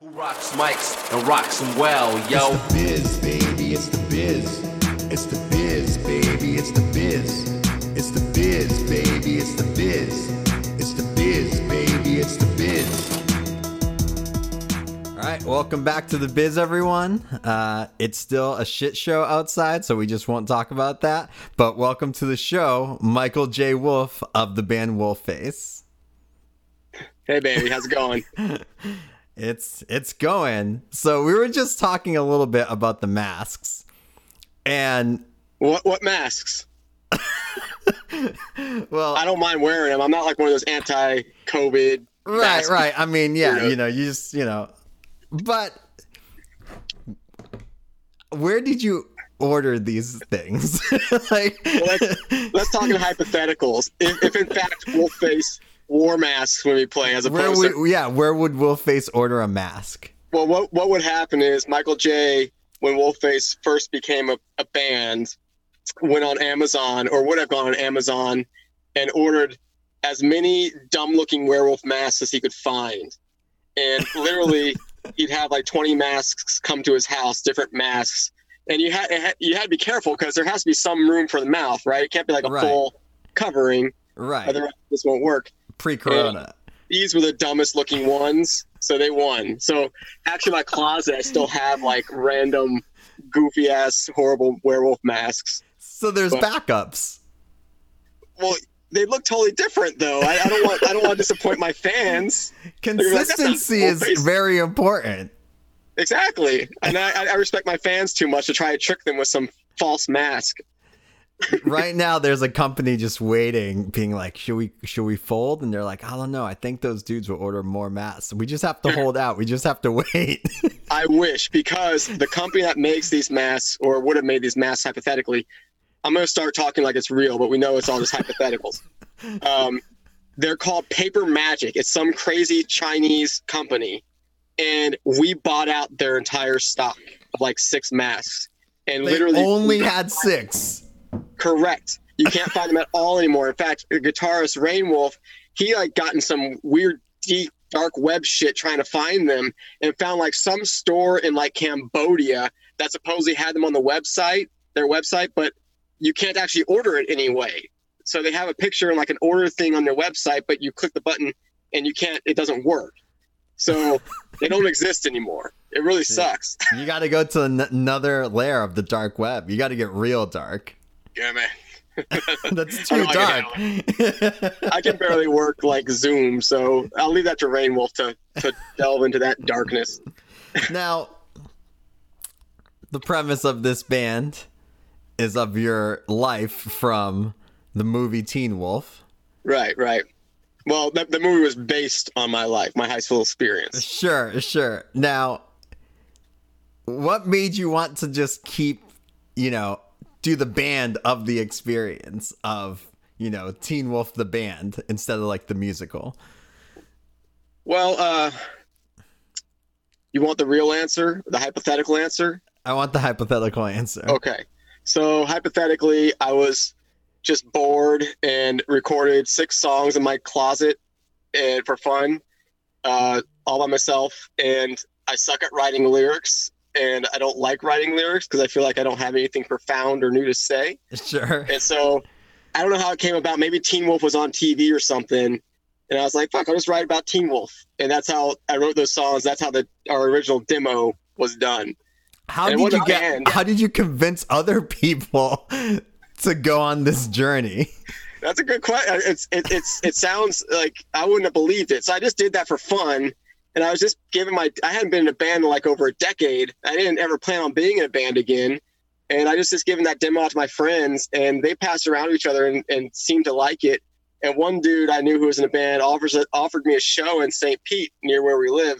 Who rocks mics and rocks them well, yo? It's the biz, baby. It's the biz. It's the biz, baby. It's the biz. It's the biz, baby. It's the biz. It's the biz, baby. It's the biz. All right, welcome back to the biz, everyone. Uh, it's still a shit show outside, so we just won't talk about that. But welcome to the show, Michael J. Wolf of the band Wolf-Face. Hey baby, how's it going? It's it's going. So we were just talking a little bit about the masks, and what what masks? well, I don't mind wearing them. I'm not like one of those anti-COVID. right, masks. right. I mean, yeah, you know, you just you know, but where did you order these things? like, let's, let's talk in hypotheticals. If, if in fact Wolf-Face wore masks when we play, as where opposed would to yeah, where would Wolf-Face order a mask? well, what what would happen is Michael J. When Wolf-Face first became a, a band, went on Amazon or would have gone on Amazon and ordered as many dumb-looking werewolf masks as he could find, and literally he'd have like 20 masks come to his house, different masks, and you had you had to be careful because there has to be some room for the mouth, right? It can't be like a Right. full covering, Right, otherwise this won't work pre-corona. these were the dumbest looking ones, so they won. So actually, my closet, I still have like random, goofy ass, horrible werewolf masks. So there's but- backups. Well, they look totally different though. I, I don't want I don't want to disappoint my fans. like, Consistency is very important. Exactly, and I, I respect my fans too much to try to trick them with some false mask. Right now there's a company just waiting being like should we should we fold? And they're like i don't know. I think those dudes will order more masks we just have to hold out. We just have to wait. I wish because the company that makes these masks or would have made these masks hypothetically, I'm going to start talking like it's real, but we know it's all just hypotheticals. Um, they're called Paper Magic. It's some crazy Chinese company, and we bought out their entire stock of like six masks, and they literally only had six Correct. You can't find them at all anymore. In fact, the guitarist Rain Wolf, he like got in some weird deep dark web shit trying to find them and found like some store in like Cambodia that supposedly had them on the website, their website, but you can't actually order it anyway. So they have a picture and like an order thing on their website, but you click the button and you can't it doesn't work. So they don't exist anymore. It really sucks. you got to go to another layer of the dark web you got to get real dark Yeah, man. that's too know, I dark I can barely work like Zoom, so I'll leave that to Rainwolf to, to delve into that darkness. now the premise of this band is of your life from the movie teen wolf Right, right. Well, the, the movie was based on my life, my high school experience. Sure, sure. Now, what made you want to just keep, you know, do the band of the experience of, you know, Teen Wolf the band instead of like the musical? Well, uh, you want the real answer, the hypothetical answer? I want the hypothetical answer. Okay. So, hypothetically, I was just bored and recorded six songs in my closet and for fun, uh, all by myself. And I suck at writing lyrics, and I don't like writing lyrics because I feel like I don't have anything profound or new to say. Sure. And so, I don't know how it came about. Maybe Teen Wolf was on TV or something. And I was like, fuck, I'll just write about Teen Wolf. And that's how I wrote those songs. That's how the our original demo was done. How And did you get band? how did you convince other people to go on this journey? That's a good question. Uh, it's it, it's it sounds like I wouldn't have believed it. So I just did that for fun, and I was just giving my. I hadn't been in a band in like over a decade. I didn't ever plan on being in a band again, and I just just giving that demo out to my friends, and they passed around to each other and, and seemed to like it. And one dude I knew who was in a band offers offered me a show in St. Pete near where we live,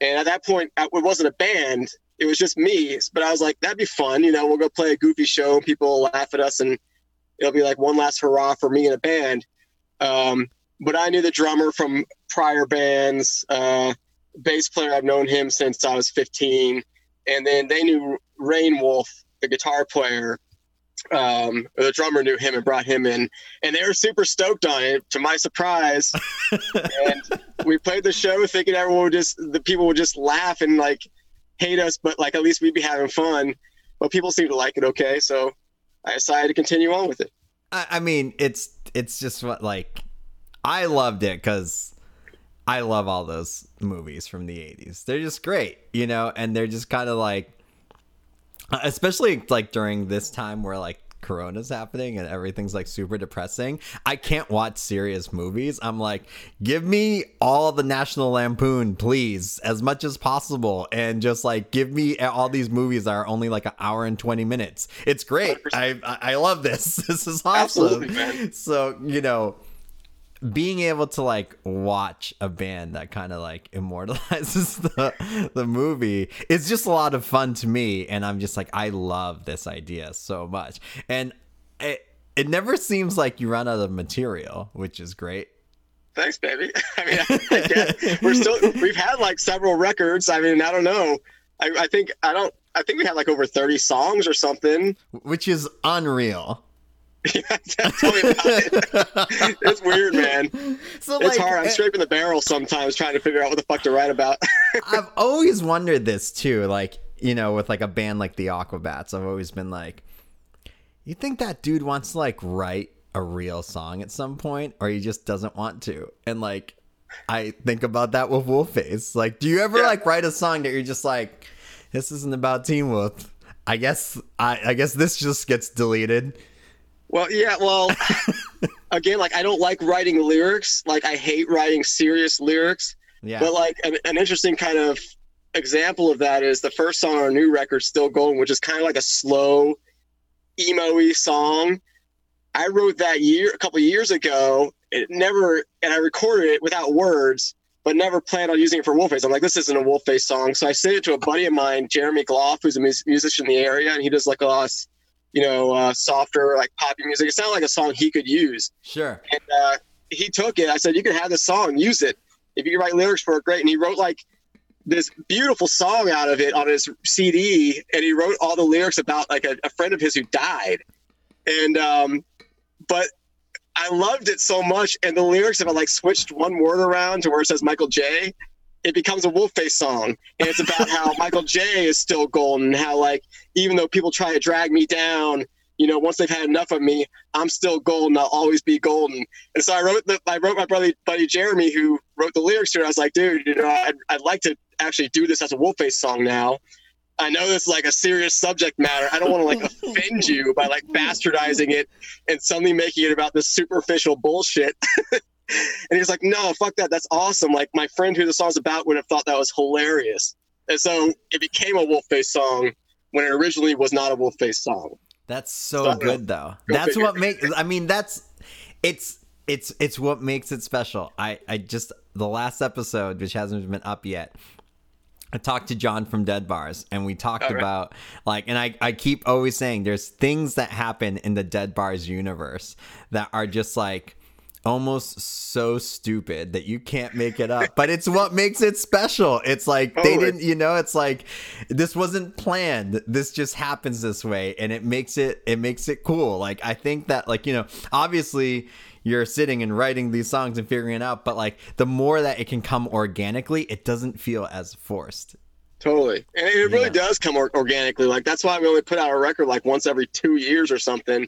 and at that point it wasn't a band. It was just me, but I was like, that'd be fun. You know, we'll go play a goofy show, and people will laugh at us, and it'll be like one last hurrah for me in a band. Um, but I knew the drummer from prior bands, uh, bass player. I've known him since I was 15, and then they knew Rain Wolf, the guitar player, um, the drummer knew him and brought him in, and they were super stoked on it. To my surprise, and we played the show thinking everyone would just the people would just laugh and like hate us, but like at least we'd be having fun. But people seemed to like it okay, so I decided to continue on with it. I, I mean, it's it's just what like I loved it because I love all those movies from the '80s. They're just great, you know, and they're just kind of like, uh, especially like during this time where like corona's happening and everything's like super depressing i can't watch serious movies. I'm like give me all the national lampoon please as much as possible and just like give me all these movies that are only like an hour and 20 minutes. It's great. I i I love this. This is awesome. So you know being able to like watch a band that kind of like immortalizes the the movie is just a lot of fun to me and i'm just like i love this idea so much and it it never seems like you run out of material which is great Thanks, baby. I mean, I guess we're still we've had like several records. I mean, I don't know. I, I think I don't. I think we had like over thirty songs or something. which is unreal Tell me about it. it's weird, man. so It's like hard. I'm eh, scraping the barrel sometimes trying to figure out what the fuck to write about. I've always wondered this too, like, you know, with like a band like the Aquabats, I've always been like, you think that dude wants to like write a real song at some point, or he just doesn't want to? And like, I think about that with Wolf-Face. Like, do you ever Yeah. like write a song that you're just like, this isn't about Teen Wolf? I guess I, I guess this just gets deleted. Well, yeah. Well, again, like I don't like writing lyrics. Like I hate writing serious lyrics. Yeah. But like an, an interesting kind of example of that is the first song on our new record, "Still Golden," which is kind of like a slow, emo-y song. I wrote that year a couple years ago. It never, and I recorded it without words, but never planned on using it for Wolf-Face. I'm like, this isn't a Wolf-Face song, so I sent it to a buddy of mine, Jeremy Gloff, who's a mus- musician in the area, and he does like a lot, of, you know, uh, softer like poppy music. It sounded like a song he could use sure. and uh, he took it. I said, "You can have this song, use it. If you write lyrics for it, great." And he wrote like this beautiful song out of it on his CD, and he wrote all the lyrics about like a, a friend of his who died. And um, but I loved it so much, and the lyrics, I like switched one word around to where it says Michael J. It becomes a Wolf-Face song, and it's about how Michael J is still golden. How like even though people try to drag me down, you know, once they've had enough of me, I'm still golden. I'll always be golden. And so I wrote the, I wrote my brother buddy Jeremy who wrote the lyrics to it. I was like, dude, you know, I'd, I'd like to actually do this as a Wolf-Face song now. I know this is like a serious subject matter. I don't want to like offend you by like bastardizing it and suddenly making it about this superficial bullshit. and he's like, no, fuck that. That's awesome. Like my friend who the song's about would have thought that was hilarious. And so it became a Wolf-Face song when it originally was not a Wolf-Face song. That's so So, good though. go That's figure. what makes I mean that's it's it's it's what makes it special. I I just the last episode which hasn't been up yet. I talked to John from Dead Bars and we talked right. about like and I I keep always saying there's things that happen in the Dead Bars universe that are just like almost so stupid that you can't make it up but it's what makes it special it's like they didn't you know it's like this wasn't planned this just happens this way and it makes it it makes it cool like i think that like you know obviously you're sitting and writing these songs and figuring it out but like the more that it can come organically it doesn't feel as forced Totally. And it really Yeah. does come or- organically. Like that's why we only put out a record like once every two years or something.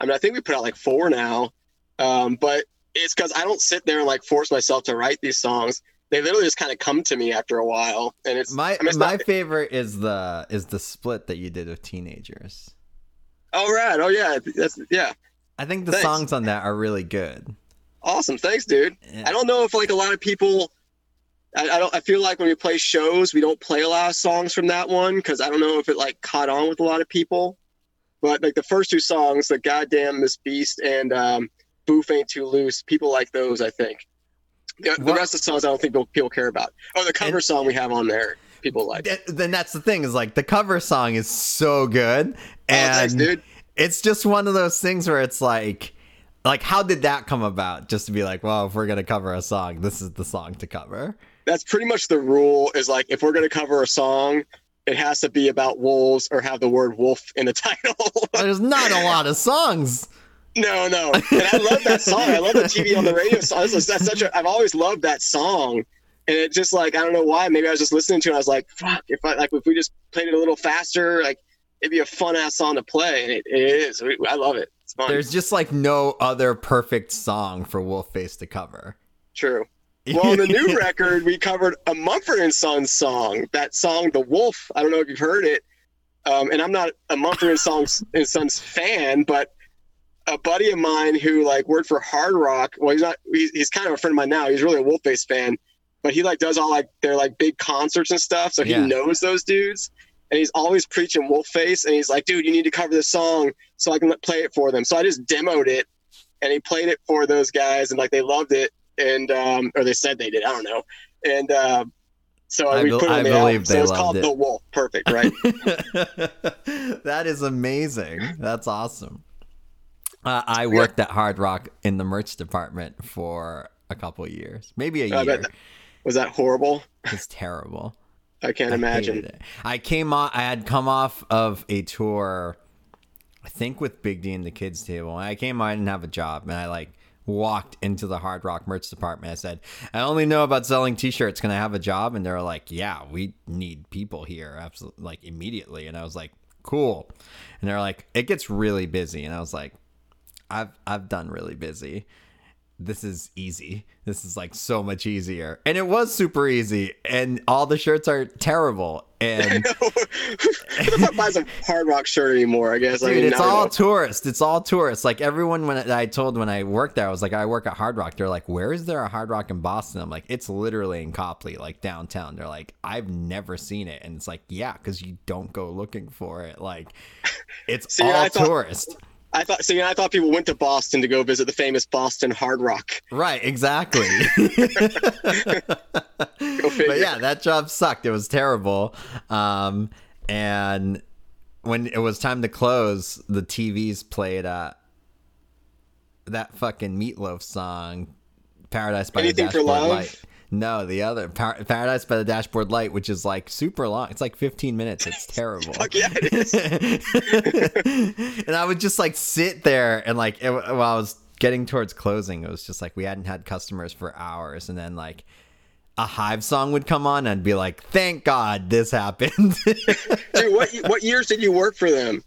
I mean, I think we put out like four now. Um, but it's because I don't sit there and like force myself to write these songs. They literally just kind of come to me after a while. And it's my I mean, it's my not- favorite is the is the split that you did with teenagers oh right. Oh yeah. That's yeah. i think the Thanks. songs on that are really good Awesome. Thanks, dude. Yeah. I don't know if like a lot of people. I, I don't. I feel like when we play shows, we don't play a lot of songs from that one because I don't know if it like caught on with a lot of people. But like the first two songs, the "Goddamn Miss Beast" and um, "Boof Ain't Too Loose," people like those. I think. The, the rest of the songs, I don't think people, people care about. Oh, the cover And- song we have on there, people like. Th- then that's the thing is like the cover song is so good oh, and thanks, dude. it's just one of those things where it's like like how did that come about just to be like well if we're gonna cover a song this is the song to cover that's pretty much the rule is like if we're going to cover a song it has to be about wolves or have the word wolf in the title. There's not a lot of songs. No, no. And I love that song. I love the TV on the radio song. This is, that's such a, I've always loved that song. And it just like, I don't know why. Maybe I was just listening to it. I was like, fuck, if I, like, if we just played it a little faster, like, it'd be a fun ass song to play. And it, it is. I love it. It's fun. There's just like no other perfect song for Wolf-Face to cover. True. Well, on the new record, we covered a Mumford and Sons song. That song, "The Wolf." I don't know if you've heard it. Um, and I'm not a Mumford and Sons and Sons fan, but a buddy of mine who like worked for Hard Rock. Well, he's not. He's, he's kind of a friend of mine now. He's really a Wolf-Face fan, but he like does all like their like big concerts and stuff. So he Yeah. knows those dudes, and he's always preaching Wolf-Face. And he's like, "Dude, you need to cover this song so I can play it for them." So I just demoed it, and he played it for those guys, and like they loved it, and um, or they said they did. I don't know, and. Uh, so I we bel- put it on I the album. So it's called it. The Wolf. Perfect, right? that is amazing. That's awesome. Uh, I worked at Hard Rock in the merch department for a couple years, maybe a I year. that- Was that horrible? It's terrible. I can't I imagine. I came off. I had come off of a tour, I think with Big D and the kids table. And I came. I didn't have a job, and I like walked into the Hard Rock merch department. I said, "I only know about selling T-shirts. Can I have a job?" And they were like, "Yeah, we need people here, absolutely, like immediately." And I was like, "Cool." And they're like, "It gets really busy," and I was like, "I've I've done really busy." this is easy. This is like so much easier. And it was super easy. And all the shirts are terrible. And Who buys a hard rock shirt anymore? I guess. I mean, it's all tourists. It's all tourists. Like everyone when I told when I worked there, I was like, I work at Hard Rock. They're like, where is there a Hard Rock in Boston? I'm like, it's literally in Copley, like downtown. They're like, I've never seen it. And it's like, yeah, because you don't go looking for it. Like it's See, all I thought-. I thought. See, I thought people went to Boston to go visit the famous Boston Hard Rock. Right, exactly. But yeah, that job sucked. It was terrible. Um, and when it was time to close, the TVs played uh, that fucking Meatloaf song, "Paradise by Anything the Dashboard? Light." No, the other Par- "Paradise by the Dashboard Light," which is like super long. It's like 15 minutes. It's terrible. Fuck yeah, it is. and I would just like sit there and like it, while I was getting towards closing, it was just like we hadn't had customers for hours, and then like a Hive song would come on, and I'd be like, "Thank God this happened." Dude, what what years did you work for them?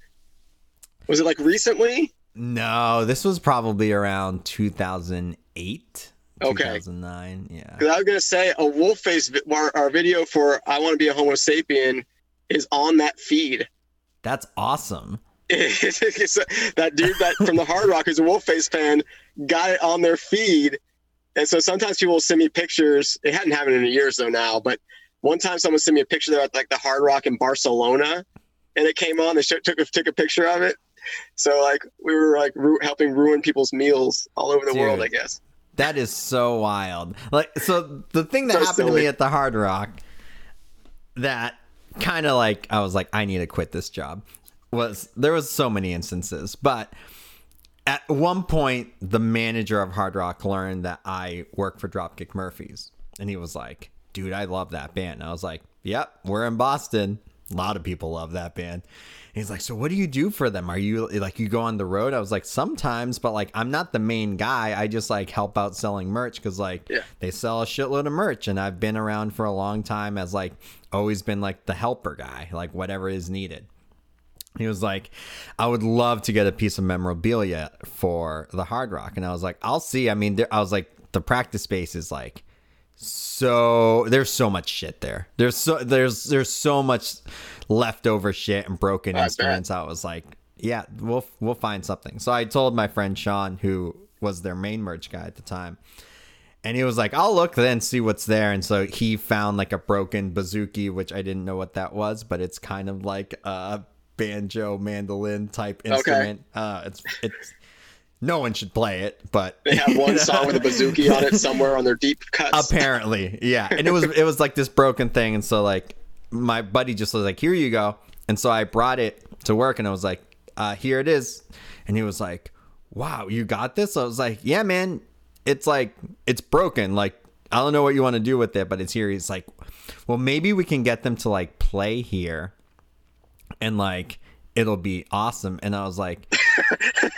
Was it like recently? no, this was probably around 2008, Okay. 2009. Yeah, Because I was gonna say a wolf face. Our, our video for "I Want to Be a Homo Sapien" is on that feed. that's awesome. That dude that from the Hard Rock who's a Wolf-Face fan got it on their feed, and so sometimes people will send me pictures. It hadn't happened in years though now, but one time someone sent me a picture there at like the Hard Rock in Barcelona, and it came on. They took a, took a picture of it. So like we were like ru- helping ruin people's meals all over the Dude. world, I guess. That is so wild. Like, so the thing that So happened to me at the Hard Rock that kind of like I was like, I need to quit this job. Was there was so many instances, but at one point, the manager of Hard Rock learned that I work for Dropkick Murphys, and he was like, "Dude, I love that band." And I was like, "Yep, we're in Boston. A lot of people love that band." And he's like, "So what do you do for them? Are you like you go on the road?" I was like, "Sometimes, but like I'm not the main guy. I just like help out selling merch because like Yeah. they sell a shitload of merch, and I've been around for a long time as like always been like the helper guy, like whatever is needed." He was like, I would love to get a piece of memorabilia for the Hard Rock. And I was like, I'll see. I mean, there, I was like, the practice space is like so there's so much shit there. There's so there's there's so much leftover shit and broken I bet. instruments. I was like, yeah, we'll we'll find something. So I told my friend Sean, who was their main merch guy at the time, and he was like, I'll look then see what's there. And so he found like a broken bouzouki, which I didn't know what that was, but it's kind of like a banjo mandolin type instrument. Uh, it's it's no one should play it, but They have one song with a bouzouki on it somewhere on their deep cuts. apparently yeah. And it was it was like this broken thing and so like my buddy just was like here you go. And so i brought it to work and i was like uh here it is. And he was like wow you got this? I was like yeah man. It's like it's broken. Like i don't know what you want to do with it but it's here. He's like well, maybe we can get them to like play here and like it'll be awesome. And I was like,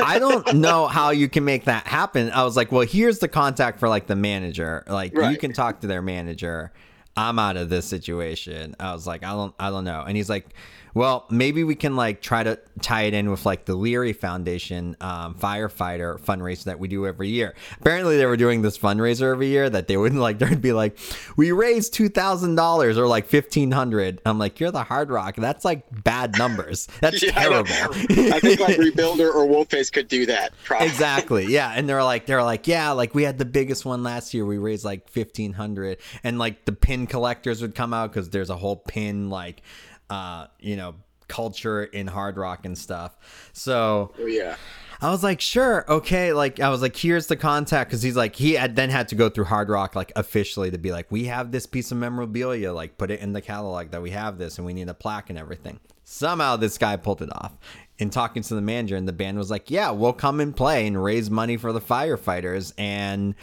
I don't know how you can make that happen. I was like, well, here's the contact for like the manager. Like you can talk to their manager. I'm out of this situation. I was like, I don't, I don't know. And he's like, well, maybe we can like try to tie it in with like the Leary Foundation um, firefighter fundraiser that we do every year. Apparently, they were doing this fundraiser every year that they wouldn't like. There'd be like, we raised two thousand dollars or like fifteen hundred. I'm like, you're the Hard Rock. That's like bad numbers. That's Yeah, I terrible. I think like Rebuilder or Wolf-Face could do that. Probably. exactly yeah and they're like they're like yeah like we had the biggest one last year we raised like 1500 and like the pin collectors would come out because there's a whole pin like uh you know culture in hard rock and stuff so Oh, yeah. I was like, sure, okay. Like, I was like, here's the contact because he's like, he had then had to go through Hard Rock like officially to be like, we have this piece of memorabilia, like put it in the catalog that we have this, and we need a plaque and everything. Somehow this guy pulled it off. In talking to the manager, and the band was like, yeah, we'll come and play and raise money for the firefighters, and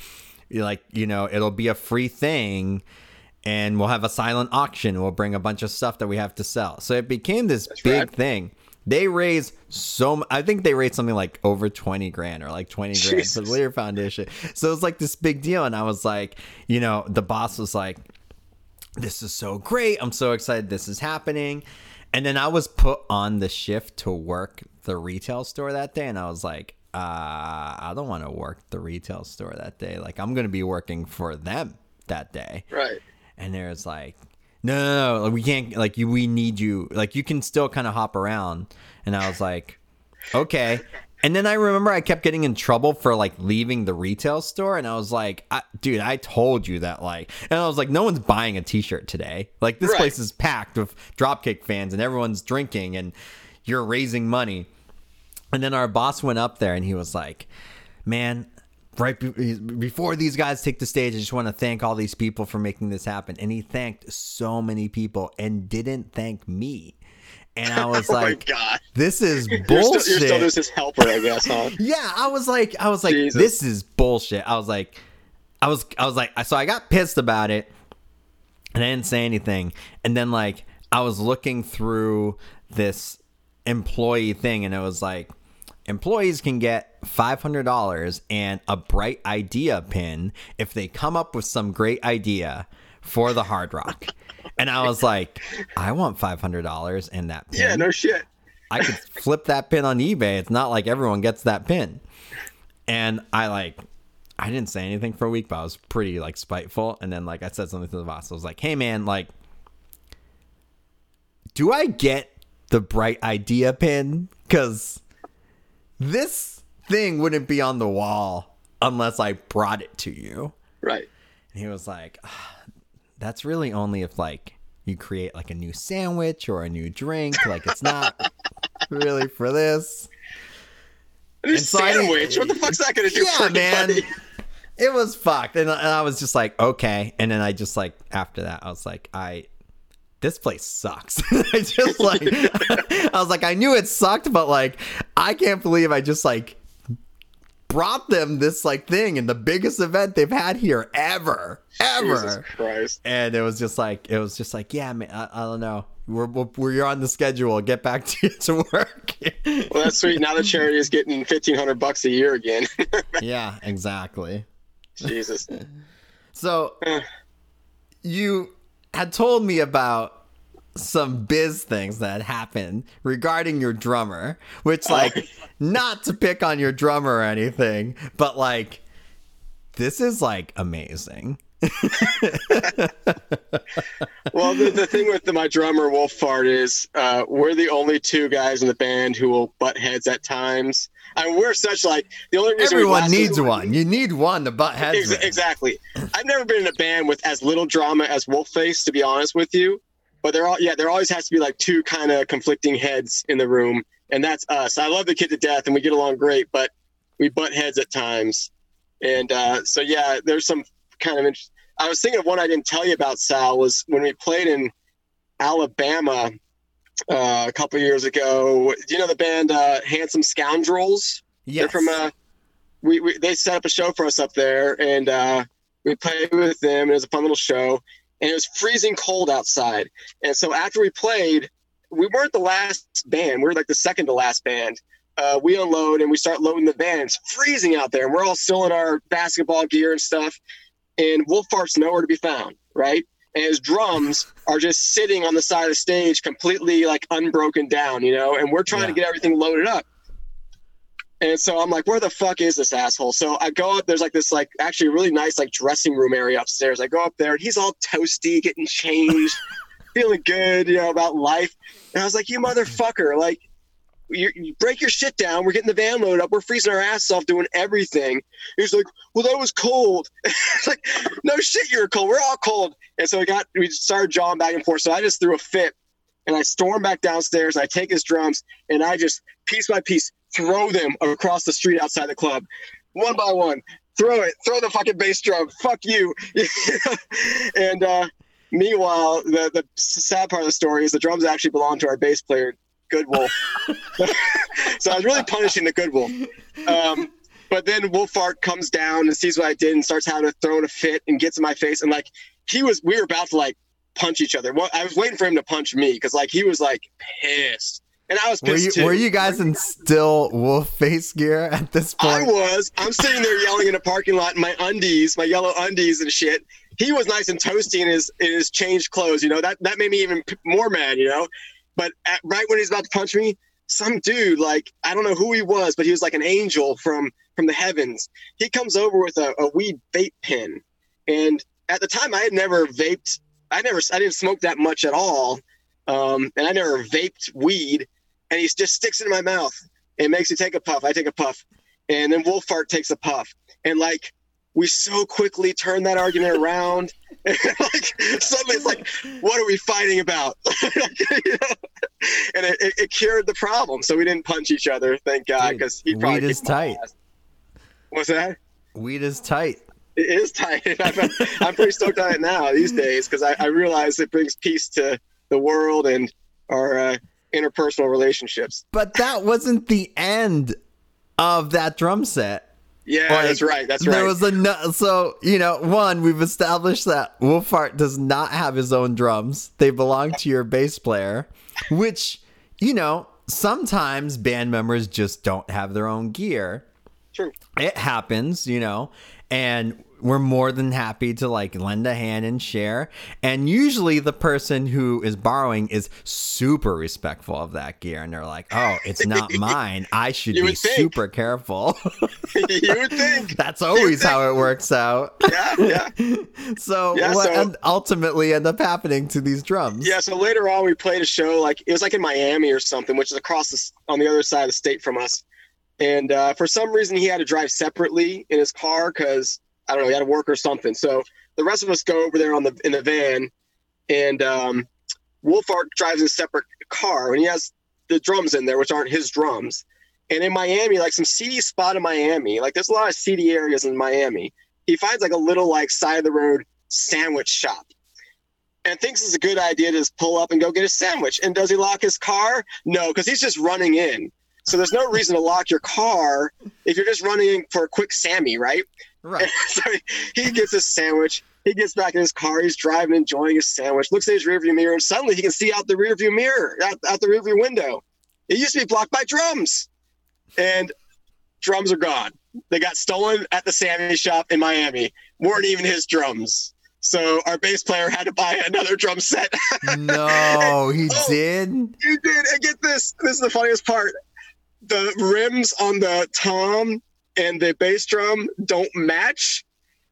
like, you know, it'll be a free thing. And we'll have a silent auction. We'll bring a bunch of stuff that we have to sell. So it became this big rad. thing. They raised so. I think they raised something like over twenty grand or like twenty grand for the Jesus. Leary Foundation. So it was like this big deal, and I was like, you know, the boss was like, "This is so great! I'm so excited! This is happening." And then I was put on the shift to work the retail store that day, and I was like, uh, "I don't want to work the retail store that day. Like, I'm going to be working for them that day." Right. And there's like no no no like, we can't like you we need you. Like you can still kind of hop around. And i was like okay. And then i remember i kept getting in trouble for like leaving the retail store and i was like I, dude i told you that like and i was like no one's buying a t-shirt today. Like this Right. place is packed with dropkick fans and everyone's drinking and you're raising money. And then our boss went up there and he was like, "Man, right be- before these guys take the stage, I just want to thank all these people for making this happen." And he thanked so many people and didn't thank me. And I oh was Oh like, my god. "This is You're bullshit." still, you're still just his helper, I guess, huh? yeah, I was like, I was like, Jesus. this is bullshit. I was like, I was, I was like, so I got pissed about it, and I didn't say anything. And then like, I was looking through this employee thing, and it was like, employees can get five hundred dollars and a bright idea pin if they come up with some great idea for the Hard Rock. And I was like, I want five hundred dollars and that pin. Yeah, no shit. I could flip that pin on eBay. It's not like everyone gets that pin. And I like I didn't say anything for a week, but I was pretty like spiteful. And then like I said something to the boss. I was like, hey man, like do I get the bright idea pin? Cause this thing wouldn't be on the wall unless I brought it to you. Right. And he was like, "Ah, "That's really only if like you create like a new sandwich or a new drink. Like it's not really for this." A new so I sandwich. What the fuck's that gonna do Yeah, for man. anybody? It was fucked, and, and I was just like, "Okay." And then I just like after that, I was like, "I." This place sucks. I just like, I was like, I knew it sucked, but like, I can't believe I just like brought them this like thing in the biggest event they've had here ever, ever. Jesus Christ. and it was just like it was just like yeah man i, I don't know we're, we're we're on the schedule get back to to work Well, that's sweet. Now the charity is getting fifteen hundred bucks a year again. yeah exactly Jesus. so you had told me about some biz things that happened regarding your drummer which like not to pick on your drummer or anything but like this is like amazing Well, the, the thing with the, my drummer Wolf Fart is uh, we're the only two guys in the band who will butt heads at times. I mean, we're such like the only reason everyone needs one you need one to butt heads Ex- exactly. I've never been in a band with as little drama as Wolf-Face, to be honest with you. But there all yeah, there always has to be like two kind of conflicting heads in the room, and that's us. I love the kid to death, and we get along great, but we butt heads at times. And uh, so yeah, there's some kind of. Int- I was thinking of one I didn't tell you about. Sal was when we played in Alabama uh, a couple years ago. Do you know the band uh, Handsome Scoundrels? yes. They're from uh, we, we they set up a show for us up there, and uh, we played with them. It was a fun little show. And it was freezing cold outside. And so after we played, we weren't the last band. We were like the second to last band. Uh, we unload and we start loading the van. It's freezing out there, and we're all still in our basketball gear and stuff. And Wolf Fart's nowhere to be found, right? And his drums are just sitting on the side of the stage, completely like unbroken down, you know. And we're trying Yeah. to get everything loaded up. And so I'm like, where the fuck is this asshole? So I go up, there's like this, like, actually really nice, like, dressing room area upstairs. I go up there and he's all toasty, getting changed, feeling good, you know, about life. And I was like, you motherfucker, like, you, you break your shit down. We're getting the van loaded up. We're freezing our ass off doing everything. He's like, well, that was cold. it's like, no shit, you're cold. We're all cold. And so we got, we started jawing back and forth. So I just threw a fit and I storm back downstairs and I take his drums and I just piece by piece throw them across the street outside the club, one by one. Throw it, throw the fucking bass drum. Fuck you. and uh, meanwhile, the the sad part of the story is the drums actually belong to our bass player, Good Wolf. so I was really punishing the Good Wolf. Um, but then Wolfart comes down and sees what I did and starts having a throwing a fit and gets in my face and like he was we were about to like punch each other. Well, I was waiting for him to punch me because like he was like pissed. And I was Were you too. were you guys in still wolf face gear at this point? I was. I'm sitting there yelling in a parking lot in my undies, my yellow undies and shit. He was nice and toasty in his in his changed clothes. You know that that made me even more mad. You know, but at, right when he's about to punch me, some dude like I don't know who he was, but he was like an angel from from the heavens. He comes over with a, a weed vape pen, and at the time I had never vaped. I never I didn't smoke that much at all, um, and I never vaped weed. And he just sticks it in my mouth and makes me take a puff. I take a puff, and then Wolfart takes a puff, and like we so quickly turn that argument around. And like suddenly it's like, what are we fighting about? You know? And it, it, it cured the problem, so we didn't punch each other, thank God, because he probably weed is tight. What's that? Weed is tight. It is tight. I'm, I'm pretty stoked on it now these days because I, I realize it brings peace to the world and our uh, interpersonal relationships. But that wasn't the end of that drum set. Yeah, Like, that's right. That's right. There was a no- so you know one we've established that Wolfart does not have his own drums. They belong to your bass player, which you know sometimes band members just don't have their own gear. True. It happens, you know, and we're more than happy to like lend a hand and share. And usually the person who is borrowing is super respectful of that gear and they're like, "Oh, it's not mine. I should be think. super careful." you would think. That's always how it works out. Yeah, yeah. So Yeah, what so- ultimately end up happening to these drums? Yeah, so later on we played a show like it was like in Miami or something, which is across the, on the other side of the state from us. And uh, for some reason he had to drive separately in his car because I don't know he had to work or something. So the rest of us go over there on the in the van, and um, Wolfart drives in a separate car and he has the drums in there, which aren't his drums. And in Miami, like some seedy spot in Miami, like there's a lot of seedy areas in Miami. He finds like a little like side of the road sandwich shop and thinks it's a good idea to just pull up and go get a sandwich. And does he lock his car? No, because he's just running in. So there's no reason to lock your car if you're just running in for a quick Sammy, right? Right. so he, he gets his sandwich. He gets back in his car. He's driving, enjoying his sandwich. Looks at his rearview mirror, and suddenly he can see out the rearview mirror, out, out the rearview window. It used to be blocked by drums, and drums are gone. They got stolen at the Sammy shop in Miami. weren't even his drums. So our bass player had to buy another drum set. No, he Oh. did. you did. And get this. This is the funniest part. The rims on the tom and the bass drum don't match.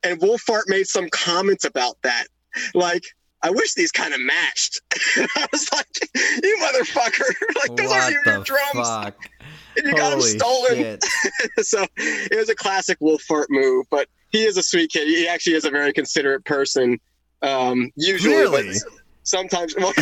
And Wolfart made some comments about that. Like, I wish these kind of matched. I was like, you motherfucker. like, those aren't even your drums. fuck? And you got them stolen. so it was a classic Wolfart move, but he is a sweet kid. He actually is a very considerate person. Um, usually, Really? but sometimes well,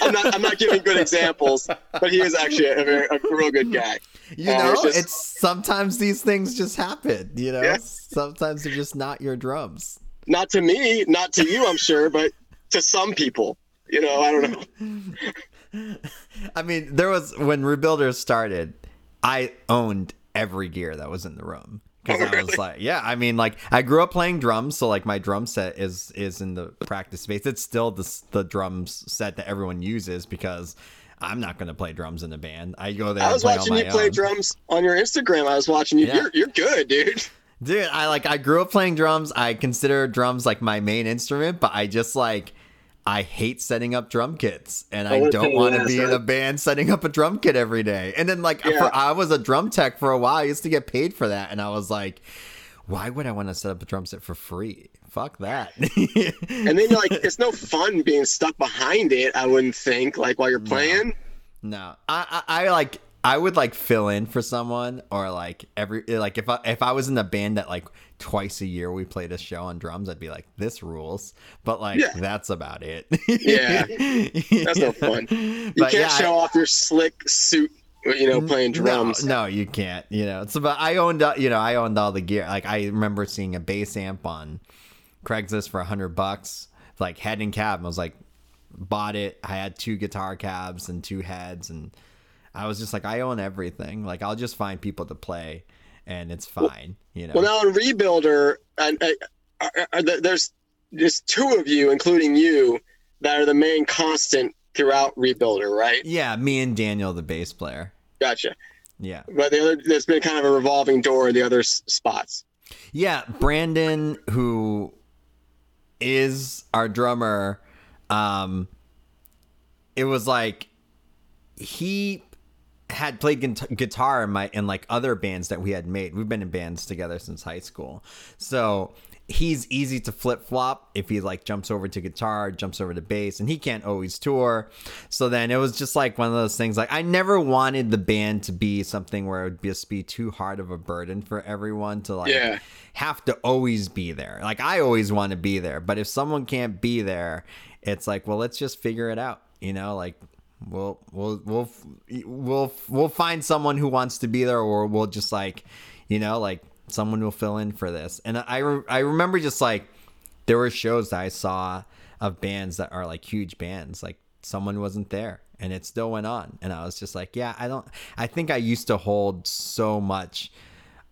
I'm not. I'm not giving good examples, but he is actually a very a real good guy. You know, it's it's, sometimes these things just happen. You know, Yeah. sometimes they're just not your drums. Not to me, not to you, I'm sure, but to some people. You know, I don't know. I mean, there was when Rebuilders started, I owned every gear that was in the room Oh, because Oh, I was like, yeah, I mean, like I grew up playing drums, so like my drum set is is in the practice space. It's still the the drums set that everyone uses because I'm not going to play drums in a band. I go there. I and was watching you play own. drums on your Instagram. I was watching you. Yeah. You're you're good, dude. Dude, I like I grew up playing drums. I consider drums like my main instrument, but I just like I hate setting up drum kits, and I a don't want to be in a band setting up a drum kit every day. And then like Yeah. for, I was a drum tech for a while. I used to get paid for that, and I was like, why would I want to set up a drum set for free? Fuck that. And then like it's no fun being stuck behind it. I wouldn't think like while you're playing. No, I, I, I like I would like fill in for someone or like every like if I if I was in a band that like twice a year we played a show on drums, I'd be like this rules, but like Yeah. that's about it. Yeah. That's no fun. You But can't yeah, show I- off your slick suit, you know, playing drums. No, no, you can't. You know, it's about I owned you know I owned all the gear. Like I remember seeing a bass amp on Craigslist for a hundred bucks, like head and cab. I was like, bought it. I had two guitar cabs and two heads, and I was just like, I own everything. Like I'll just find people to play, and it's fine. you know. Well, now in Rebuilder, and are, are there- there's just two of you, including you, that are the main constant throughout Rebuilder, right? yeah, me and Daniel, the bass player. Gotcha. Yeah. But the other, there's been kind of a revolving door in the other s- spots. Yeah, Brandon, who is our drummer, um, it was like he had played guitar in my in like other bands that we had made. We've been in bands together since high school, so he's easy to flip flop if he like jumps over to guitar, jumps over to bass, and he can't always tour. So then it was just like one of those things. Like I never wanted the band to be something where it would just be too hard of a burden for everyone to like Yeah. have to always be there. Like I always want to be there, but if someone can't be there, it's like, well, let's just figure it out. You know, like we'll we'll we'll we'll we'll find someone who wants to be there, or we'll just like, you know, like someone will fill in for this. And I re- I remember just like there were shows that I saw of bands that are like huge bands, like someone wasn't there and it still went on. And I was just like, yeah, I don't, I think I used to hold so much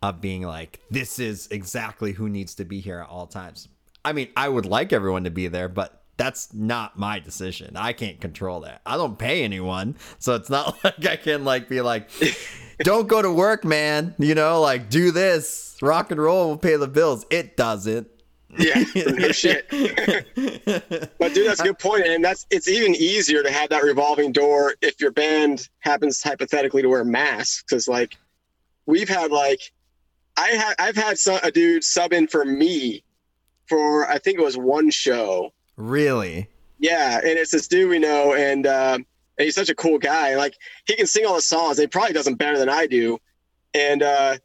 of being like, this is exactly who needs to be here at all times. I mean, I would like everyone to be there, but that's not my decision. I can't control that. I don't pay anyone. So it's not like I can like be like, don't go to work, man. You know, like do this. Rock and roll will pay the bills. It doesn't. Yeah, no shit. but dude, that's a good point, and that's it's even easier to have that revolving door if your band happens hypothetically to wear masks, because like we've had like I had I've had some, a dude sub in for me for I think it was one show. Really? Yeah, and it's this dude we know, and uh, and he's such a cool guy. Like he can sing all the songs. He probably does them better than I do, and uh,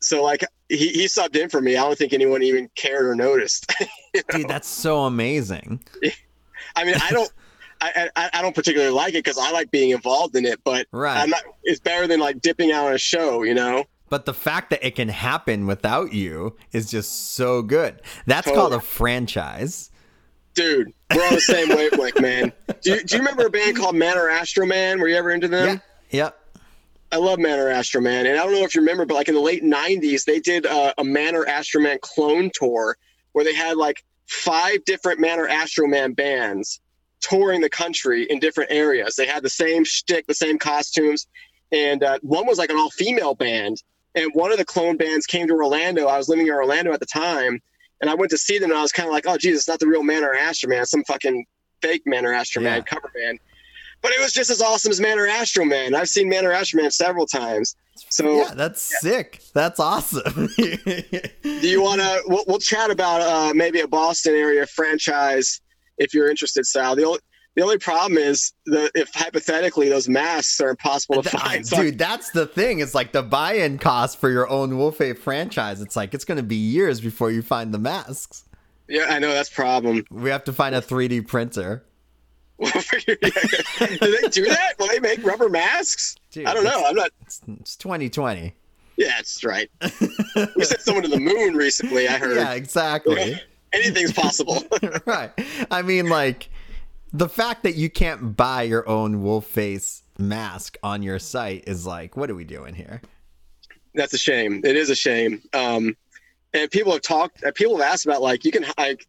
so like he, he subbed in for me. I don't think anyone even cared or noticed. Dude, that's so amazing. I mean, I don't. I, I, I don't particularly like it because I like being involved in it, but Right. I'm not. It's better than like dipping out on a show, you know. But the fact that it can happen without you is just so good. That's Totally. called a franchise. Dude, we're on the same wavelength, man. Do you, do you remember a band called Man or Astro Man? Were you ever into them? Yeah. Yep. I love Man or Astro Man, and I don't know if you remember, but like in the late '90s, they did uh, a Man or Astro Man clone tour where they had like five different Man or Astro Man bands touring the country in different areas. They had the same shtick, the same costumes, and uh, one was like an all-female band. And one of the clone bands came to Orlando. I was living in Orlando at the time, and I went to see them, and I was kind of like, "Oh, Jesus, it's not the real Man or Astro Man, it's some fucking fake Man or Astro Man Yeah. cover band." But it was just as awesome as Man or Astro Man. I've seen Man or Astro Man several times. So, Yeah, that's sick. That's awesome. do you want to? We'll, we'll chat about uh, maybe a Boston area franchise if you're interested, Sal. The the only problem is the if hypothetically those masks are impossible to find. So- Dude, that's the thing. It's like the buy-in cost for your own Wolf-Face franchise. It's like it's going to be years before you find the masks. yeah, I know that's problem. We have to find a 3D printer. do they do that? Will they make rubber masks? Dude, I don't know. I'm not. It's, it's 2020. Yeah, that's right. we sent someone to the moon recently. I heard Yeah, exactly. anything's possible. right. I mean, like the fact that you can't buy your own wolf face mask on your site is like, what are we doing here? That's a shame. It is a shame. Um, and people have talked. uh, People have asked about like you can like.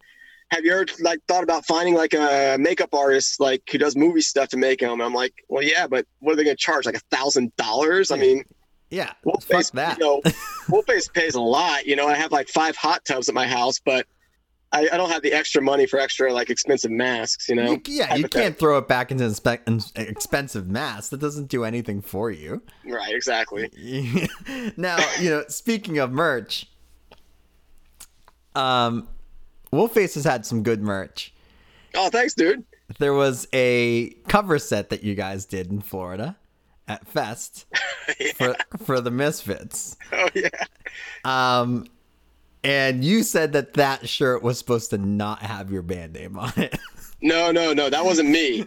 Have you ever like thought about finding like a makeup artist like who does movie stuff to make them? I'm like, well, yeah, but what are they going to charge? Like a thousand dollars? I mean, Yeah, Wolf fuck Face, that. You know, Wolf Face pays a lot. You know, I have like five hot tubs at my house, but I, I don't have the extra money for extra like expensive masks. You know, You- yeah, you can't throw it back into an spe- expensive mass. That doesn't do anything for you. Right, exactly. now, you know, speaking of merch, um, Wolf-Face has had some good merch. Oh, thanks, dude. There was a cover set that you guys did in Florida at Fest for for the Misfits. Oh yeah. Um, and you said that that shirt was supposed to not have your band name on it. No, no, no. That wasn't me.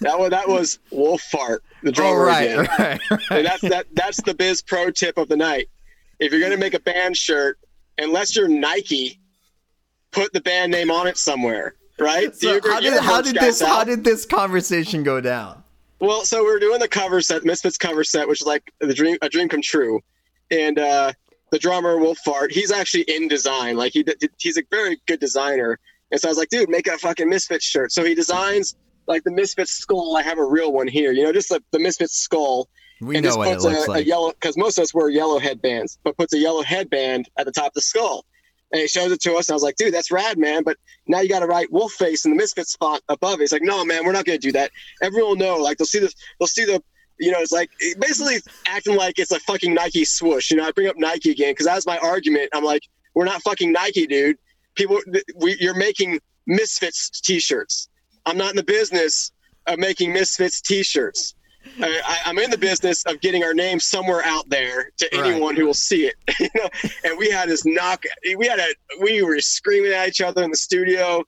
That was that was Wolf Fart, the oh, drummer right, again. right, And that's that. That's the biz pro tip of the night. If you're gonna make a band shirt, unless you're Nike, put the band name on it somewhere. Right? So You ever- how did how did this how did this conversation go down? Well, so we were doing the cover set, Misfits cover set, which is like the dream, a dream come true. And uh, the drummer Wolf Fart, he's actually in design. Like he, he's a very good designer. And so I was like, dude, make a fucking Misfits shirt. So he designs like the Misfits skull. I have a real one here, you know, just like the Misfits skull. We and know just what it looks a, like. a yellow, because most of us wear yellow headbands, but puts a yellow headband at the top of the skull. And he shows it to us. And I was like, dude, that's rad, man. But now you got to write Wolf Face in the Misfits spot above it. He's like, no, man, we're not going to do that. Everyone will know. Like, they'll see this, they'll see the, you know, it's like basically acting like it's a fucking Nike swoosh. You know, I bring up Nike again because that was my argument. I'm like, we're not fucking Nike, dude. People, we, you're making Misfits t-shirts. I'm not in the business of making Misfits t-shirts. I, I, I'm in the business of getting our name somewhere out there to Right. anyone who will see it. you know, and we had this knock. We had a. We were screaming at each other in the studio.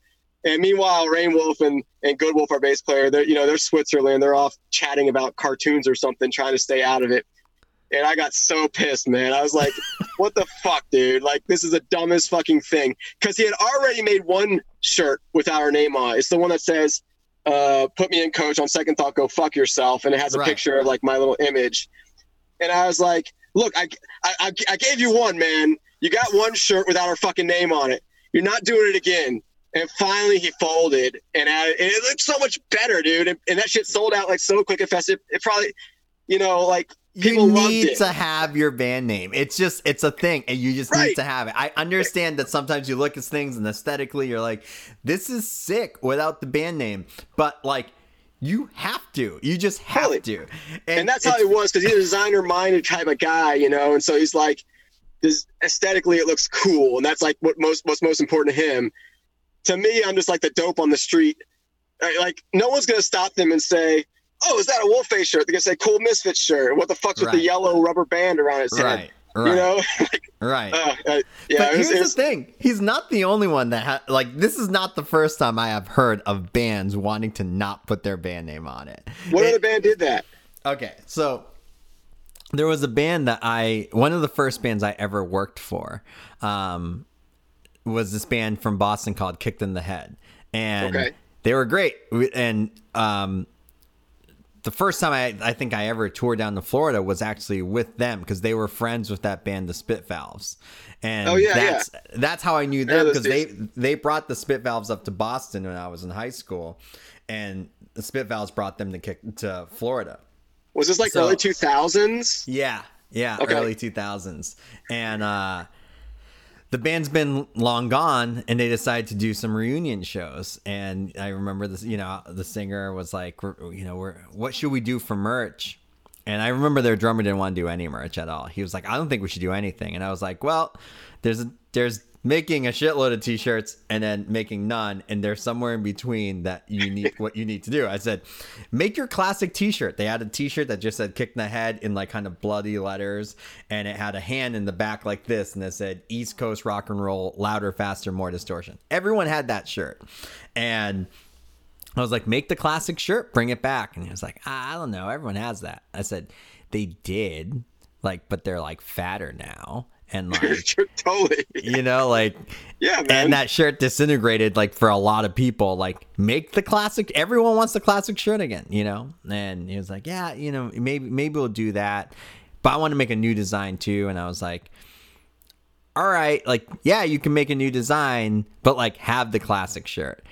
And meanwhile, Rain Wolf and, and Good Wolf, our bass player, they're you know they're Switzerland. They're off chatting about cartoons or something, trying to stay out of it. And I got so pissed, man. I was like, "What the fuck, dude? Like, this is the dumbest fucking thing." Because he had already made one shirt without our name on. It's the one that says, uh, "Put me in, coach." On second thought, go fuck yourself, and it has a Right. picture of like my little image. And I was like, "Look, I, I, I, I gave you one, man. You got one shirt without our fucking name on it. You're not doing it again." And finally, he folded, and, added, and it looked so much better, dude. And, and that shit sold out like so quick and fast. It, it probably, you know, like people you loved need it. to have your band name. It's just it's a thing, and you just need to have it. I understand that sometimes you look at things and aesthetically you're like, this is sick without the band name, but like you have to. You just have Totally. to. and that's how he was because he's a designer-minded type of guy, you know. And so he's like, this aesthetically, it looks cool, and that's like what most what's most important to him. To me, I'm just like the dope on the street. Like no one's gonna stop them and say, "Oh, is that a wolf face shirt?" They're gonna say, "Cool Misfit shirt." What the fuck's with the yellow rubber band around his head? right, right, You know, right. uh, uh, yeah. but was, here's was- the thing: he's not the only one that ha- like. This is not the first time I have heard of bands wanting to not put their band name on it. what other band did that? Okay, so there was a band that I one of the first bands I ever worked for um, was this band from Boston called Kicked in the Head, and Okay. they were great. And um, the first time I I think I ever toured down to Florida was actually with them because they were friends with that band, the Spit Valves. And Oh, yeah, that's that's how I knew them because they they brought the Spit Valves up to Boston when I was in high school, and the Spit Valves brought them to kick to Florida. Was this like So- early 2000s? Yeah, yeah, Okay. early 2000s. And uh the band's been long gone and they decided to do some reunion shows and I remember this, you know, the singer was like, you know, we're what should we do for merch? And I remember their drummer didn't want to do any merch at all. He was like, I don't think we should do anything. And I was like, well, there's there's making a shitload of t-shirts and then making none and there's somewhere in between that you need what you need to do. I said, make your classic t-shirt. They had a t-shirt that just said kick in the head in like kind of bloody letters and it had a hand in the back like this and it said East Coast rock and roll, louder, faster, more distortion. Everyone had that shirt. And I was like, make the classic shirt, bring it back. And he was like, ah, I don't know. Everyone has that. I said, they did, like, but they're like fatter now. And like, totally. you know, like, Yeah, man. and that shirt disintegrated like for a lot of people. Like, make the classic. Everyone wants the classic shirt again, you know. And he was like, yeah, you know, maybe maybe we'll do that. but I want to make a new design too. And I was like, all right, like, yeah, you can make a new design, but like have the classic shirt.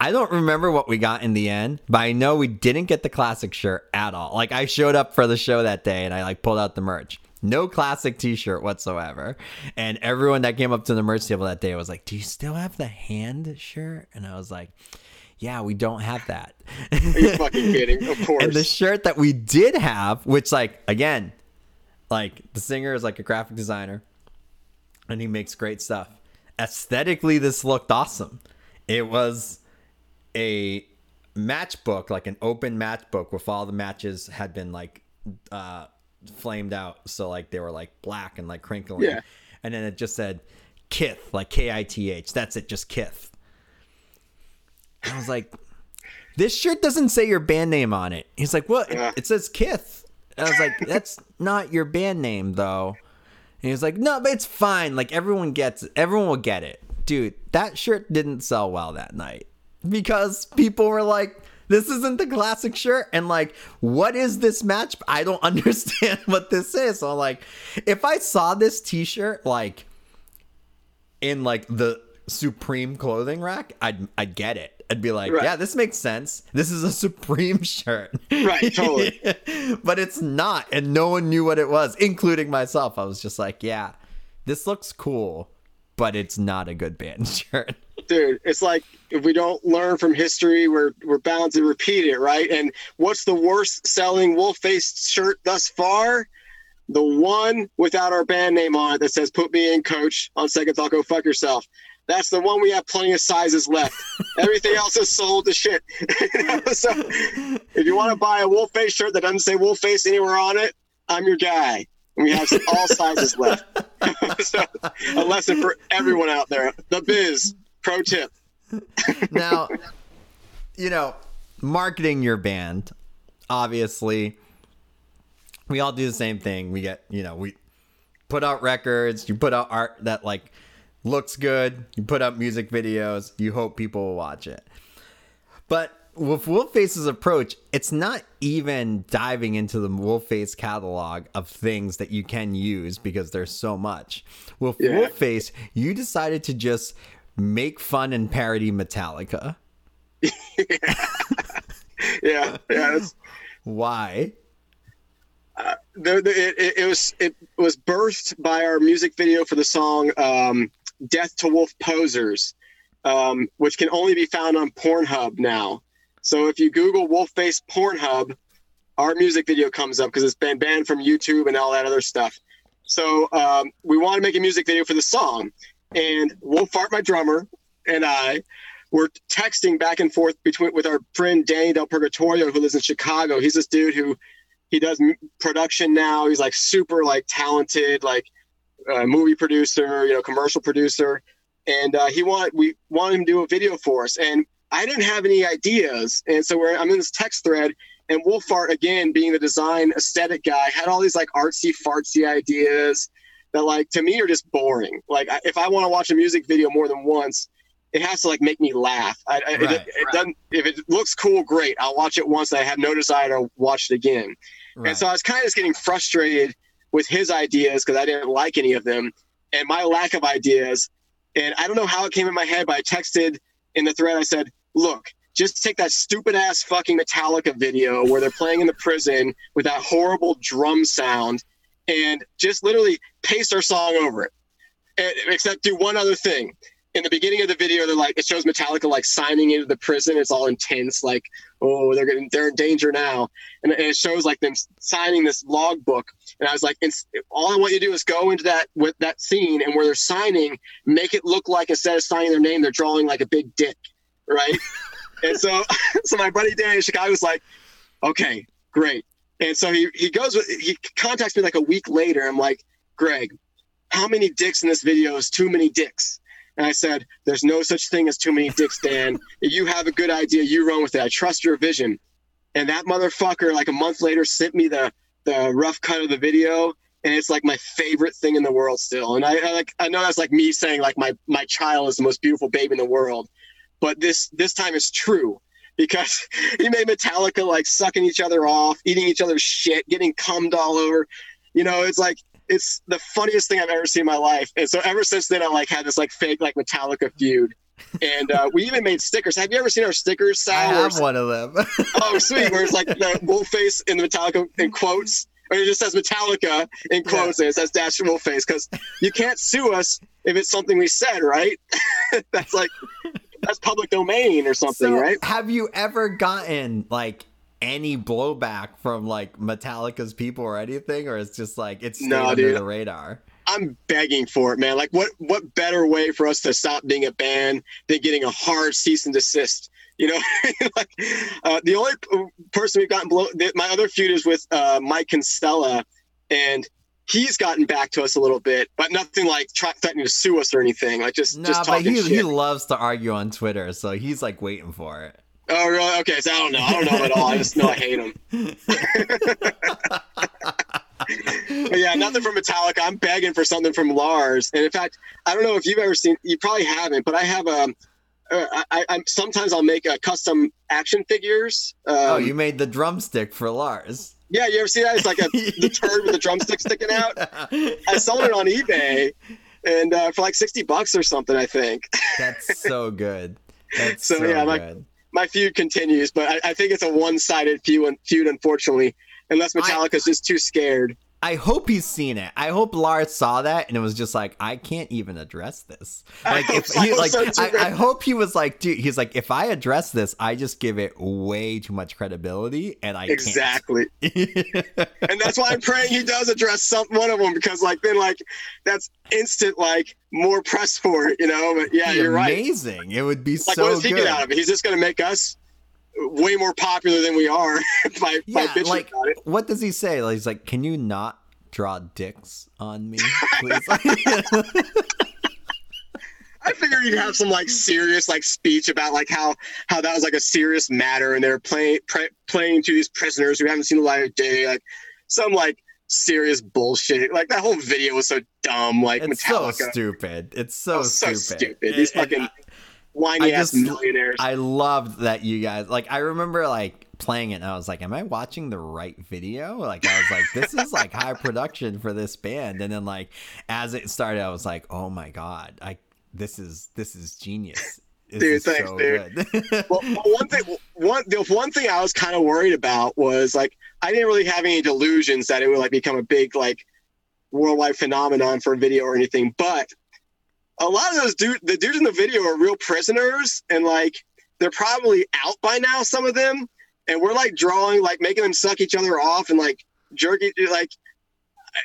I don't remember what we got in the end, but I know we didn't get the classic shirt at all. Like I showed up for the show that day and I like pulled out the merch. No classic t-shirt whatsoever. And everyone that came up to the merch table that day was like, "Do you still have the hand shirt?" And I was like, "Yeah, we don't have that." Are you fucking kidding? Of course. and the shirt that we did have, which like again, like the singer is like a graphic designer and he makes great stuff. Aesthetically, this looked awesome. It was a matchbook, like an open matchbook with all the matches had been like uh flamed out. So like they were like black and like crinkling. Yeah. And then it just said Kith, like K I T H. That's it, just Kith. I was like, this shirt doesn't say your band name on it. He's like, what? It, it says Kith. I was like, that's not your band name though. And he was like, no, but it's fine. Like everyone gets it. Everyone will get it. Dude, that shirt didn't sell well that night because people were like, this isn't the classic shirt. And like, what is this match? I don't understand what this is. So like, if I saw this t-shirt like in like the Supreme clothing rack, I'd I'd get it. I'd be like, Right. yeah, this makes sense. This is a Supreme shirt. Right, totally. but it's not, and no one knew what it was, including myself. I was just like, yeah, this looks cool, but it's not a good band shirt. dude it's like if we don't learn from history we're we're bound to repeat it right? And what's the worst selling wolf face shirt thus far? The one without our band name on it that says put me in coach on second thought go fuck yourself. That's the one we have plenty of sizes left. Everything else is sold to shit. So if you want to buy a wolf face shirt that doesn't say wolf face anywhere on it i'm your guy we have all sizes left. So, a lesson for everyone out there the biz pro tip. Now, you know, marketing your band, obviously, we all do the same thing. We get, you know, we put out records, you put out art that like looks good, you put out music videos, you hope people will watch it. But with Wolf-Face's approach, it's not even diving into the Wolf-Face catalog of things that you can use because there's so much. With Yeah. Wolfface, you decided to just make fun and parody Metallica. yeah yeah Why? the, the, it, it, it was it was birthed by our music video for the song um, "Death to Wolf Posers," um, which can only be found on Pornhub now. So if you Google Wolf-Face Pornhub, our music video comes up because it's been banned from YouTube and all that other stuff. So um, we want to make a music video for the song, and Wolf Fart, my drummer, and I were texting back and forth between with our friend Danny Del Purgatorio, who lives in Chicago. He's this dude who he does production now. He's like super like talented, like uh, movie producer, you know, commercial producer, and uh, he wanted we wanted him to do a video for us, and I didn't have any ideas, and so we're, I'm in this text thread, and Wolf Fart again, being the design aesthetic guy, had all these like artsy fartsy ideas that like to me are just boring. Like if I want to watch a music video more than once. It has to like make me laugh. I, Right, it, it doesn't. If it looks cool, great. I'll watch it once. And I have no desire to watch it again. And so I was kind of just getting frustrated with his ideas because I didn't like any of them and my lack of ideas. And I don't know how it came in my head, but I texted in the thread, I said, look, just take that stupid ass fucking Metallica video where they're playing in the prison with that horrible drum sound and just literally paste our song over it. And, except do one other thing. In the beginning of the video, they're like, it shows Metallica like signing into the prison. It's all intense, like, oh, they're getting, they're in danger now and it- it shows like them signing this log book and i was like all i want you to do is go into that with that scene and where they're signing make it look like instead of signing their name they're drawing like a big dick right and so so my buddy danny in chicago was like okay great and so he, he goes with he contacts me like a week later i'm like greg how many dicks in this video is too many dicks and I said, There's no such thing as too many dicks, Dan. You have a good idea, you run with it. I trust your vision. And that motherfucker, like a month later, sent me the the rough cut of the video, and it's like my favorite thing in the world still. And I, I like I know that's like me saying like my my child is the most beautiful baby in the world, but this this time is true because he made Metallica like sucking each other off, eating each other's shit, getting cummed all over. You know, it's like it's the funniest thing I've ever seen in my life. And so ever since then, I like had this like fake like Metallica feud. And uh, we even made stickers. Have you ever seen our stickers, I Sal? Where have one of them. Oh, sweet. Where it's like the wolf face in the Metallica in quotes, or it just says Metallica in quotes, and it says dash wolf face because you can't sue us if it's something we said, right? that's like that's public domain or something, so, right? have you ever gotten like any blowback from like Metallica's people or anything, or it's just like it's No, under dude. the radar? I'm begging for it, man. Like, what what better way for us to stop being a band than getting a hard cease and desist? You know, like uh, the only person we've gotten blow. The, my other feud is with uh, Mike Constella, and he's gotten back to us a little bit, but nothing like try, threatening to sue us or anything. Like just Nah, just but talking he shit. he loves to argue on Twitter, so he's like waiting for it. Oh, really? Okay, so I don't know. I don't know him at all. I just know I hate him. but yeah, nothing from Metallica. I'm begging for something from Lars. And in fact, I don't know if you've ever seen. You probably haven't, but I have um, uh, I, I, I'm sometimes I'll make uh, custom action figures. Um, oh, you made the drumstick for Lars. Yeah, you ever see that? It's like a the turd with the drumstick sticking out. I sold it on eBay, and uh, for like sixty bucks or something, I think. That's so good. That's So, so, yeah, good. my feud continues, but I, I think it's a one-sided feud, feud unfortunately, unless Metallica's just too scared. I hope he's seen it. I hope Lars saw that and it was just like, I can't even address this. Like, if he, I hope like, so I. I hope he was like, dude, he's like, if I address this, I just give it way too much credibility, and I Exactly, and that's why I'm praying he does address some one of them because, like, then like that's instant like more press for it, you know. But yeah, you're right. Amazing. It would be Like, so what does he good. get out of it? He's just going to make us way more popular than we are by by yeah, bitching like, about it. what does he say? Like, he's like, can you not draw dicks on me, please? I figured he'd have some like serious like speech about like how how that was like a serious matter, and they're playing pre- playing to these prisoners who haven't seen the light of day, like some like serious bullshit. Like that whole video was so dumb. Like it's so stupid. It's so, Oh, so stupid. stupid. These and fucking whiny I ass millionaires. I loved that you guys like. I remember like playing it, and I was like, "Am I watching the right video?" Like I was like, "This is like high production for this band." And then like as it started, I was like, "Oh my god! I this is this is genius." This Dude, is thanks, so dude. good. well, well, one thing, one the one thing I was kind of worried about was like I didn't really have any delusions that it would like become a big like worldwide phenomenon for a video or anything. But a lot of those dude, the dudes in the video are real prisoners, and like they're probably out by now. Some of them, and we're like drawing, like making them suck each other off and like jerking, like.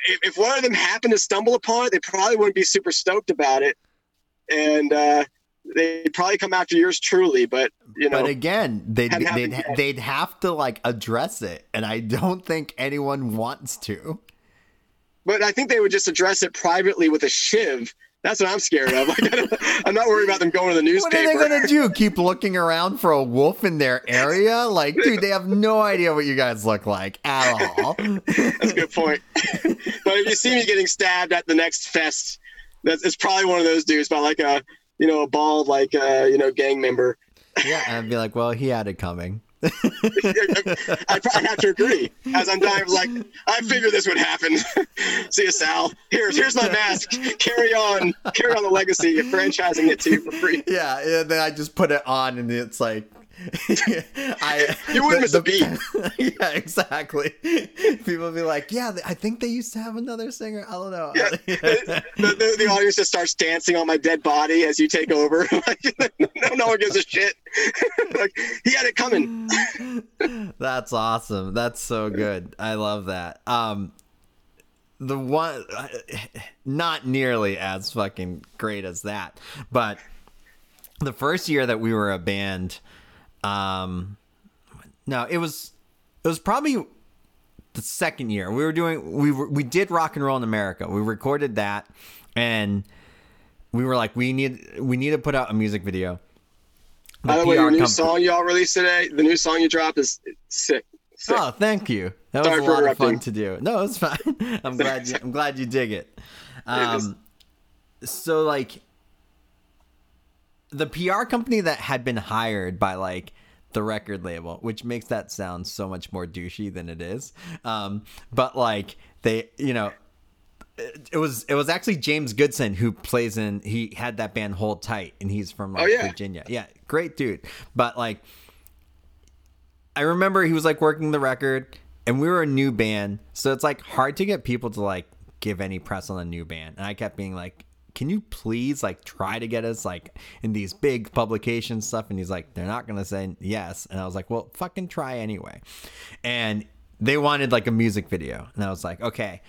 If, if one of them happened to stumble upon it, they probably wouldn't be super stoked about it, and uh, they'd probably come after yours truly. But you know, but again, they'd they'd, yet. they'd have to like address it, and I don't think anyone wants to. But I think they would just address it privately with a shiv. That's what I'm scared of. I I'm not worried about them going to the newspaper. What are they gonna do? Keep looking around for a wolf in their area? Like, dude, they have no idea what you guys look like at all. That's a good point. but if you see me getting stabbed at the next fest, that's it's probably one of those dudes by like a you know a bald like uh, you know gang member. yeah, and I'd be like, well, he had it coming. I'd probably have to agree. As I'm dying, I like, I figured this would happen. See you, Sal. Here's here's my mask. Carry on, carry on the legacy. Franchising it to you for free. Yeah, and then I just put it on, and it's like, I You wouldn't miss a beat. yeah, exactly. People be like, yeah, I think they used to have another singer. I don't know. Yeah. the, the, the audience just starts dancing on my dead body as you take over. like, no, no one gives a shit. like he had it coming. That's awesome. That's so good. I love that. Um, the one, not nearly as fucking great as that, but the first year that we were a band, um, no, it was, it was probably the second year we were doing. We were, we did rock and roll in America. We recorded that, and we were like, we need, we need to put out a music video. By the way, PR your new song y'all released today, the new song you dropped is sick. sick. Oh, thank you. That Sorry was a lot of fun to do. No, it's fine. I'm glad you. I'm glad you dig it. Um, so like, the PR company that had been hired by like the record label, which makes that sound so much more douchey than it is. Um, but like they, you know, it, it was it was actually James Goodson who plays in. He had that band Hold Tight, and he's from like, Oh, yeah. Virginia. Yeah, great dude. But like, I remember he was like working the record, and we were a new band, so it's like hard to get people to like give any press on a new band. And I kept being like, "Can you please like try to get us like in these big publication stuff?" And he's like, "They're not gonna say yes." And I was like, "Well, fucking try anyway." And they wanted like a music video, and I was like, "Okay."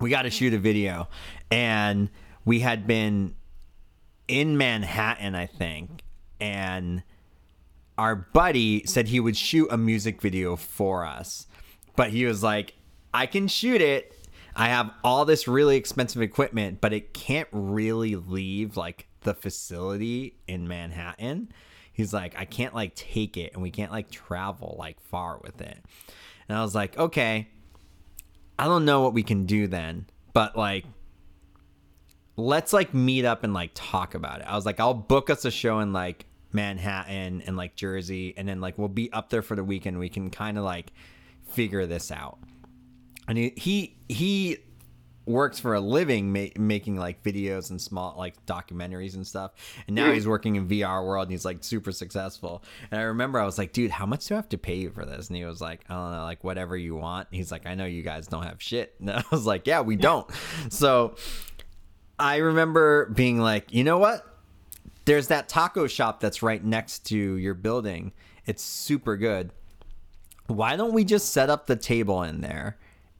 We got to shoot a video, and we had been in Manhattan, I think, and our buddy said he would shoot a music video for us. But he was like, I can shoot it. I have all this really expensive equipment, but it can't really leave like the facility in Manhattan. He's like, I can't like take it and we can't like travel like far with it. And I was like, okay, I don't know what we can do then, but like let's like meet up and like talk about it. I was like, I'll book us a show in like Manhattan and like Jersey, and then like we'll be up there for the weekend. We can kind of like figure this out. And he he, he works for a living ma- making like videos and small like documentaries and stuff. And now mm. he's working in VR world and he's like super successful. And I remember I was like, dude, how much do I have to pay you for this? And he was like, I don't know, like whatever you want. He's like, I know you guys don't have shit. And I was like, yeah, we don't. So I remember being like, you know what? There's that taco shop that's right next to your building. It's super good. Why don't we just set up the table in there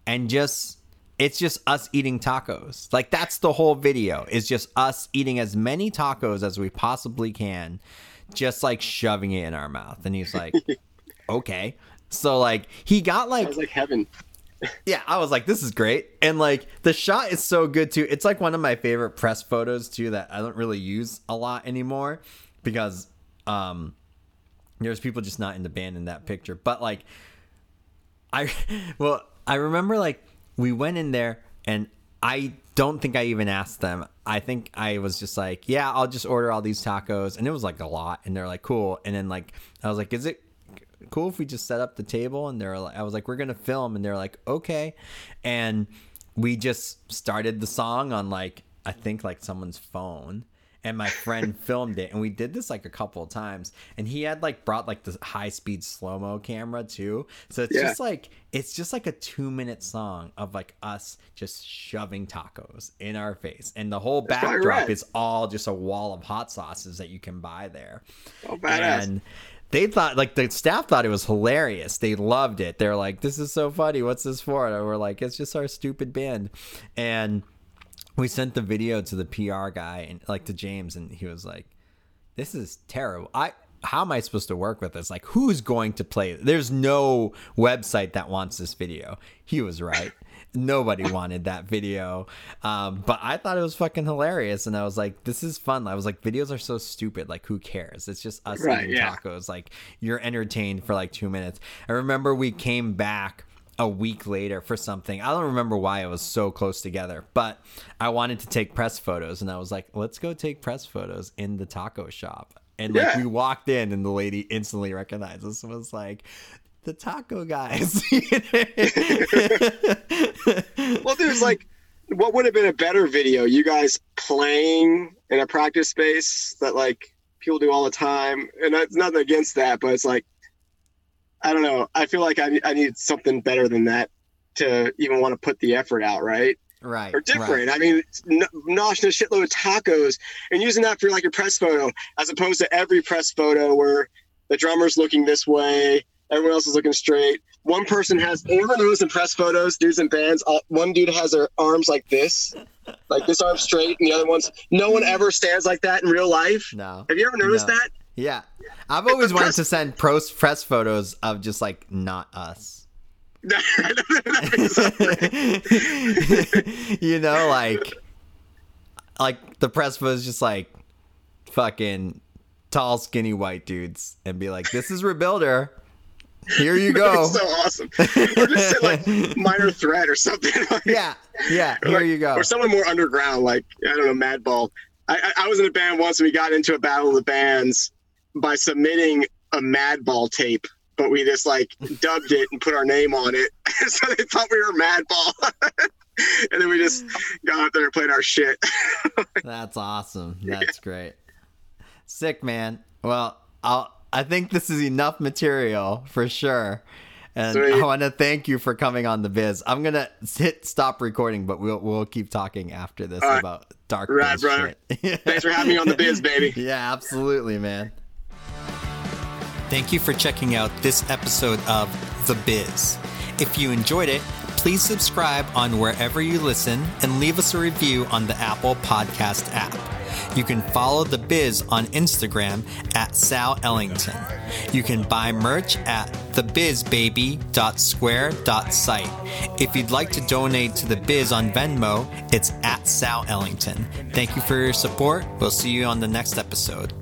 and just it's just us eating tacos. Like that's the whole video. Is just us eating as many tacos as we possibly can, just like shoving it in our mouth. And he's like, "Okay." So like he got like was like heaven. yeah, I was like, this is great. And like the shot is so good too. It's like one of my favorite press photos too that I don't really use a lot anymore because um there's people just not in the band in that picture. But like I well, I remember like we went in there and I don't think I even asked them. I think I was just like, yeah, I'll just order all these tacos. And it was like a lot. And they're like, cool. And then like, I was like, is it cool if we just set up the table? And they're like, I was like, we're going to film. And they're like, okay. And we just started the song on like, I think like someone's phone. And my friend filmed it, and we did this like a couple of times. And he had like brought like the high speed slow mo camera too, so it's Yeah. just like it's just like a two minute song of like us just shoving tacos in our face, and the whole That's backdrop is all just a wall of hot sauces that you can buy there. Oh, badass. And they thought like the staff thought it was hilarious. They loved it. They're like, "This is so funny. What's this for?" And we're like, "It's just our stupid band." And we sent the video to the PR guy and like to James, and he was like, "This is terrible. I." How am I supposed to work with this? Like, who's going to play? it? There's no website that wants this video. He was right. Nobody wanted that video. Um, but I thought it was fucking hilarious. And I was like, this is fun. I was like, videos are so stupid. Like, who cares? It's just us Right, eating yeah. tacos. Like, you're entertained for like two minutes. I remember we came back a week later for something. I don't remember why it was so close together, but I wanted to take press photos. And I was like, let's go take press photos in the taco shop. And like, Yeah. we walked in, and the lady instantly recognized us and was like, the taco guys. Well, there's like, what would have been a better video? You guys playing in a practice space that like people do all the time, and that's nothing against that, but it's like, I don't know. I feel like I I need something better than that to even want to put the effort out, right? right. Or different. right. I mean, n- noshing a shitload of tacos and using that for like your press photo, as opposed to every press photo where the drummer's looking this way, everyone else is looking straight. One person has. Everyone knows in press photos, dudes in bands. All, one dude has their arms like this, like this arm straight, and the other one's. No one ever stands like that in real life. No. Have you ever noticed No. that? Yeah. I've always wanted to send pros press photos of just like not us. you know, like like the press photos just like fucking tall, skinny white dudes and be like, This is Rebuilder. Here you go. It's so awesome. Or just say, like minor threat or something. yeah, yeah, here Like- you go. Or someone more underground, like I don't know, Madball. I, I, I was in a band once, and we got into a battle of the bands by submitting a Madball tape, but we just like dubbed it and put our name on it, so they thought we were Madball. and then we just got out there and played our shit. That's awesome. That's great. Sick, man. Well, I'll, I think this is enough material for sure. And Sweet. I want to thank you for coming on the biz. I'm gonna hit stop recording, but we'll we'll keep talking after this right. about dark biz brother. Thanks for having me on the biz, baby. yeah, absolutely, man. Thank you for checking out this episode of The Biz. If you enjoyed it, please subscribe on wherever you listen and leave us a review on the Apple Podcast app. You can follow The Biz on Instagram at Sal Ellington. You can buy merch at thebizbaby.square.site. If you'd like to donate to The Biz on Venmo, it's at Sal Ellington. Thank you for your support. We'll see you on the next episode.